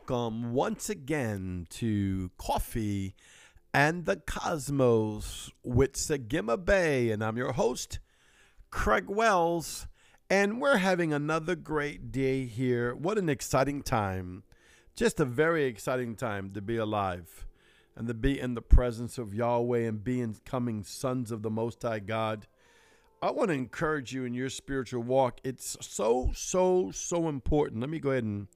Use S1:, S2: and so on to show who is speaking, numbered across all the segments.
S1: welcome once again to Coffee and the Cosmos with Sagima Bay. And I'm your host, Craig Wells. And we're having another great day here. What an exciting time! Just a very exciting time to be alive and to be in the presence of Yahweh and being coming sons of the Most High God. I want to encourage you in your spiritual walk. It's so, so, so important. Let me go ahead and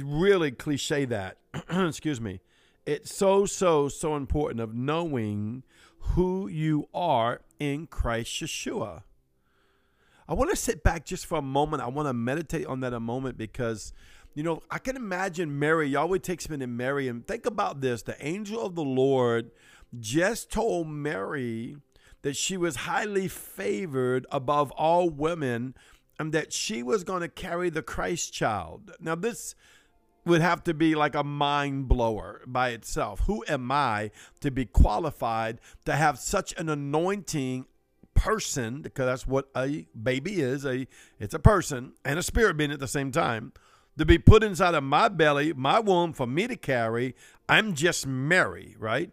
S1: really cliche that. Excuse me. It's so, so, so important of knowing who you are in Christ Yeshua. I want to sit back just for a moment. I want to meditate on that a moment because, you know, I can imagine Mary. Yahweh takes me to Mary and think about this. The angel of the Lord just told Mary that she was highly favored above all women and that she was going to carry the Christ child. Now, this would have to be like a mind blower by itself. Who am I to be qualified to have such an anointing person because that's what a baby is a it's a person and a spirit being at the same time to be put inside of my belly my womb for me to carry i'm just mary right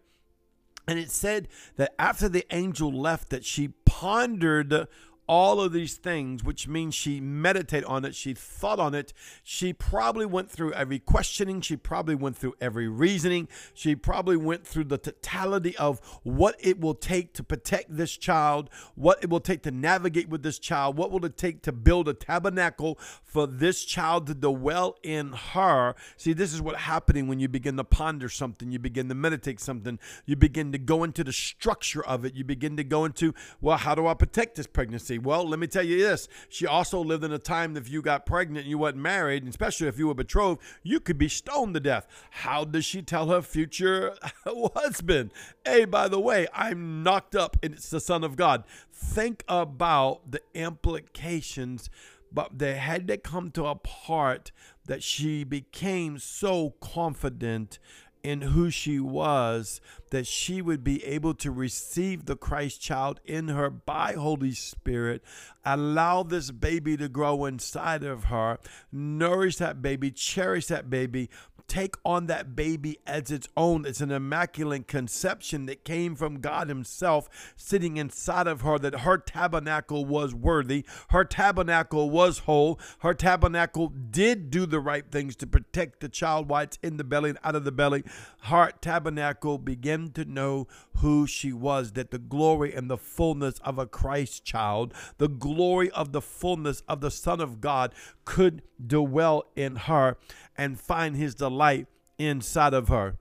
S1: and it said that after the angel left, that she pondered all of these things, which means she meditated on it, she thought on it. She probably went through every questioning, she probably went through every reasoning, she probably went through the totality of what it will take to protect this child, what it will take to navigate with this child, what will it take to build a tabernacle for this child to dwell in her. See, this is what happening when you begin to ponder something, you begin to meditate something, you begin to go into the structure of it, you begin to go into, well, how do I protect this pregnancy? Well, let me tell you this. She also lived in a time that if you got pregnant and you wasn't married, especially if you were betrothed, you could be stoned to death. How does she tell her future husband? Hey, by the way, I'm knocked up and it's the Son of God. Think about the implications but they had to come to a part that she became so confident in who she was, that she would be able to receive the Christ child in her by Holy Spirit, allow this baby to grow inside of her, nourish that baby, cherish that baby, take on that baby as its own. It's an immaculate conception that came from God Himself sitting inside of her, that her tabernacle was worthy, her tabernacle was whole, her tabernacle did do the right things to protect the child while it's in the belly and out of the belly. Her tabernacle began to know who she was, that the glory and the fullness of a Christ child, the glory of the fullness of the Son of God could dwell in her and find his delight inside of her.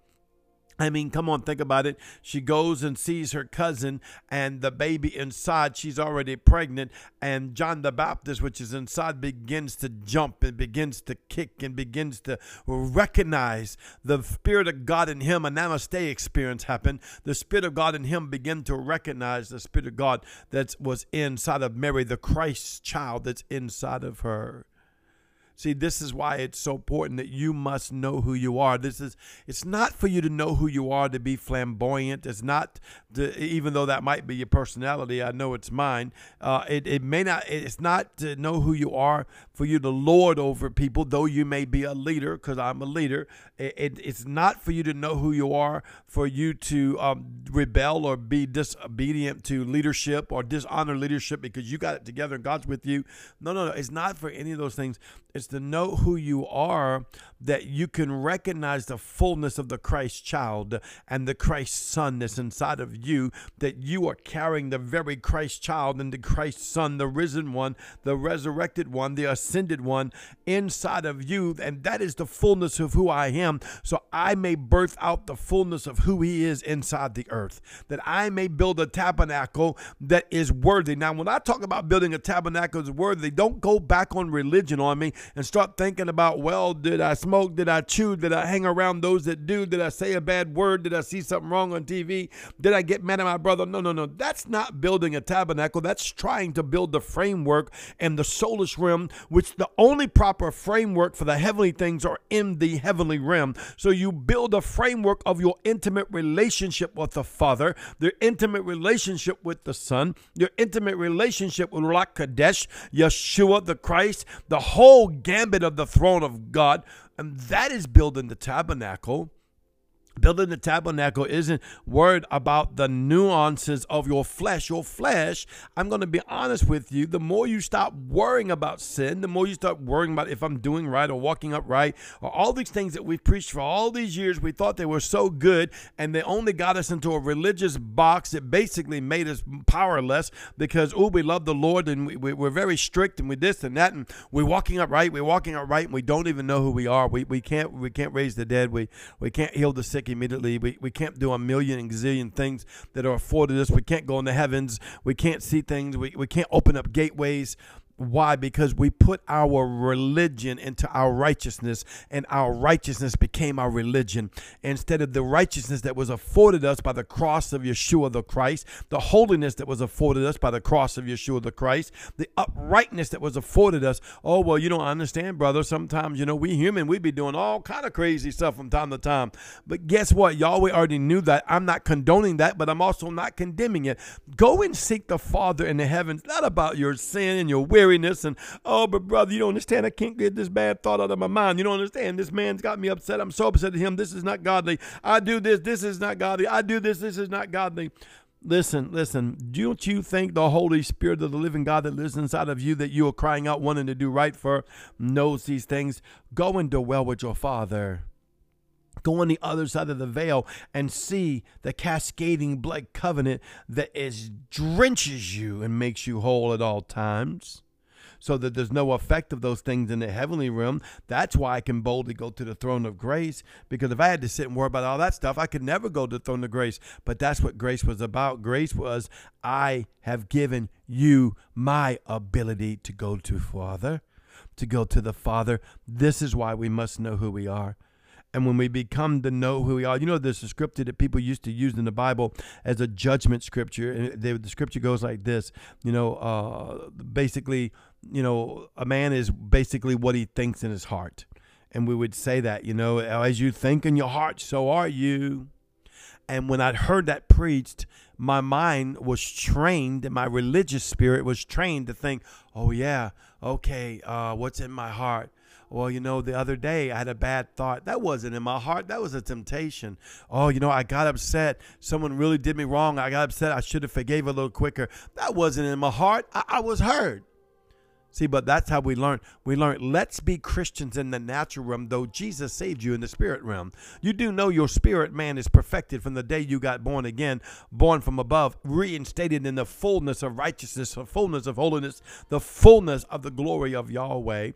S1: I mean, come on, think about it. She goes and sees her cousin and the baby inside. She's already pregnant. And John the Baptist, which is inside, begins to jump and begins to kick and begins to recognize the Spirit of God in him. A namaste experience happened. The Spirit of God in him began to recognize the Spirit of God that was inside of Mary, the Christ child that's inside of her. See, this is why it's so important that you must know who you are. This is it's not for you to know who you are to be flamboyant. It's not to, even though that might be your personality. I know it's mine. Uh, it, it may not. It's not to know who you are for you to lord over people, though you may be a leader, because I'm a leader. It, it, it's not for you to know who you are for you to um, rebel or be disobedient to leadership or dishonor leadership because you got it together and God's with you. No, no, no. It's not for any of those things. It's to know who you are that you can recognize the fullness of the Christ child and the Christ son that's inside of you, that you are carrying the very Christ child and the Christ son, the risen one, the resurrected one, the ascended one inside of you. And that is the fullness of who I am. So I may birth out the fullness of who he is inside the earth, that I may build a tabernacle that is worthy. Now, when I talk about building a tabernacle that's worthy, don't go back on religion on me and start thinking about, well, did I smoke? Did I chew? Did I hang around those that do? Did I say a bad word? Did I see something wrong on TV? Did I get mad at my brother? No, no, no. That's not building a tabernacle. That's trying to build the framework and the soulish realm, which the only proper framework for the heavenly things are in the heavenly realm. So you build a framework of your intimate relationship with the Father, your intimate relationship with the Son, your intimate relationship with Ruach Kadesh, Yeshua the Christ, the whole gambit of the throne of God, and that is building the tabernacle. Building the tabernacle isn't worried about the nuances of your flesh. Your flesh, I'm going to be honest with you, the more you stop worrying about sin, the more you start worrying about if I'm doing right or walking upright, or all these things that we've preached for all these years, we thought they were so good, and they only got us into a religious box that basically made us powerless because, oh, we love the Lord and we, we, we're very strict and we this and that, and we're walking upright, we're walking upright, and we don't even know who we are. We, we, can't, we can't raise the dead, we, we can't heal the sick immediately. We, we can't do a million and gazillion things that are afforded us. We can't go in the heavens. We can't see things. We, we can't open up gateways. Why? Because we put our religion into our righteousness, and our righteousness became our religion. Instead of the righteousness that was afforded us by the cross of Yeshua the Christ, the holiness that was afforded us by the cross of Yeshua the Christ, the uprightness that was afforded us. Oh, well, you don't understand, brother. Sometimes, you know, we human, we be doing all kind of crazy stuff from time to time. But guess what? Yahweh already knew that. I'm not condoning that, but I'm also not condemning it. Go and seek the Father in the heavens, not about your sin and your weariness weariness and oh but brother you don't understand. I can't get this bad thought out of my mind. You don't understand. This man's got me upset. I'm so upset at him. This is not godly. I do this. This is not godly. I do this. This is not godly. Listen, listen. Don't you think the Holy Spirit of the living God that lives inside of you, that you are crying out, wanting to do right for, knows these things? Go and dwell with your Father. Go on the other side of the veil and see the cascading blood covenant that is drenches you and makes you whole at all times so that there's no effect of those things in the heavenly realm. That's why I can boldly go to the throne of grace because if I had to sit and worry about all that stuff, I could never go to the throne of grace. But that's what grace was about. Grace was, I have given you my ability to go to Father, to go to the Father. This is why we must know who we are. And when we become to know who we are, you know, there's a scripture that people used to use in the Bible as a judgment scripture. And the scripture goes like this, you know, uh, basically, you know, a man is basically what he thinks in his heart. And we would say that, you know, as you think in your heart, so are you. And when I'd heard that preached, my mind was trained my religious spirit was trained to think, oh, yeah, okay, uh, what's in my heart? Well, you know, the other day I had a bad thought. That wasn't in my heart. That was a temptation. Oh, you know, I got upset. Someone really did me wrong. I got upset. I should have forgave a little quicker. That wasn't in my heart. I, I was hurt. See, but that's how we learn. We learn, let's be Christians in the natural realm, though Jesus saved you in the spirit realm. You do know your spirit man is perfected from the day you got born again, born from above, reinstated in the fullness of righteousness, the fullness of holiness, the fullness of the glory of Yahweh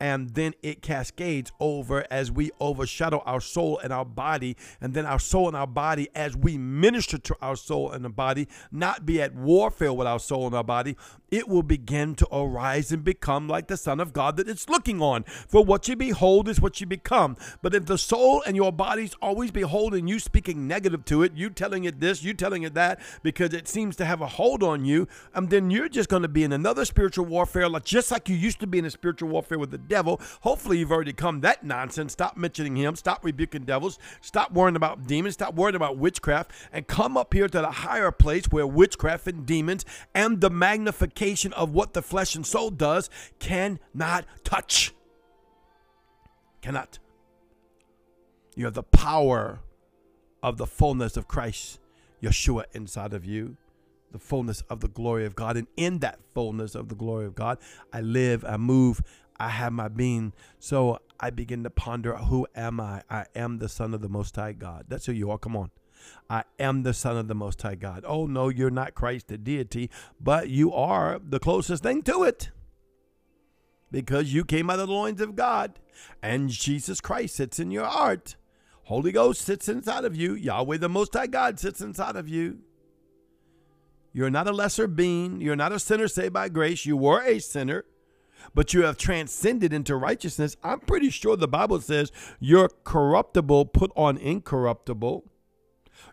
S1: and then it cascades over as we overshadow our soul and our body and then our soul and our body as we minister to our soul and the body not be at warfare with our soul and our body it will begin to arise and become like the son of god that it's looking on for what you behold is what you become but if the soul and your body's always beholding you speaking negative to it you telling it this you telling it that because it seems to have a hold on you um, then you're just going to be in another spiritual warfare like just like you used to be in a spiritual warfare with the devil. Hopefully, you've already come that nonsense. Stop mentioning him. Stop rebuking devils. Stop worrying about demons. Stop worrying about witchcraft and come up here to the higher place where witchcraft and demons and the magnification of what the flesh and soul does cannot touch. Cannot. You have the power of the fullness of Christ, Yeshua, inside of you the fullness of the glory of God. And in that fullness of the glory of God, I live, I move, I have my being. So I begin to ponder who am I? I am the Son of the Most High God. That's who you are. Come on. I am the Son of the Most High God. Oh, no, you're not Christ, the deity, but you are the closest thing to it because you came out of the loins of God and Jesus Christ sits in your heart. Holy Ghost sits inside of you. Yahweh, the Most High God, sits inside of you. You're not a lesser being. You're not a sinner saved by grace. You were a sinner but you have transcended into righteousness, I'm pretty sure the Bible says you're corruptible put on incorruptible.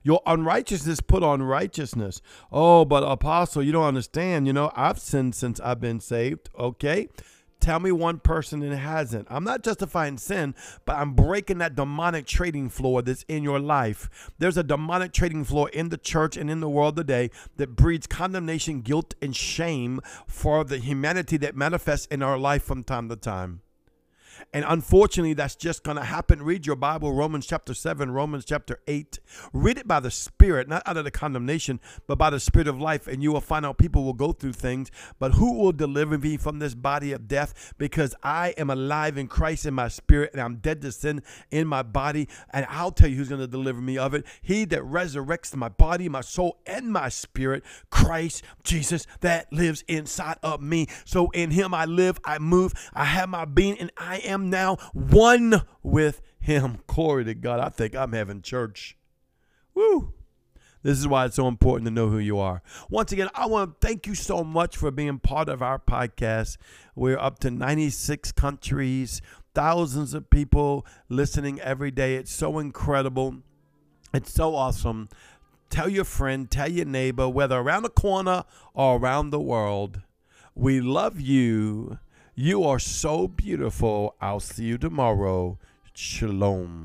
S1: Your unrighteousness put on righteousness. Oh, but apostle, you don't understand. You know, I've sinned since I've been saved. Okay. Tell me one person that hasn't. I'm not justifying sin, but I'm breaking that demonic trading floor that's in your life. There's a demonic trading floor in the church and in the world today that breeds condemnation, guilt, and shame for the humanity that manifests in our life from time to time. And unfortunately, that's just going to happen. Read your Bible, Romans chapter 7, Romans chapter 8. Read it by the Spirit, not out of the condemnation, but by the Spirit of life. And you will find out people will go through things. But who will deliver me from this body of death? Because I am alive in Christ in my spirit, and I'm dead to sin in my body. And I'll tell you who's going to deliver me of it. He that resurrects my body, my soul, and my spirit, Christ Jesus, that lives inside of me. So in him I live, I move, I have my being, and I am now one with him. Glory to God. I think I'm having church. Woo. This is why it's so important to know who you are. Once again, I want to thank you so much for being part of our podcast. We're up to 96 countries, thousands of people listening every day. It's so incredible. It's so awesome. Tell your friend, tell your neighbor, whether around the corner or around the world. We love you. You are so beautiful. I'll see you tomorrow. Shalom.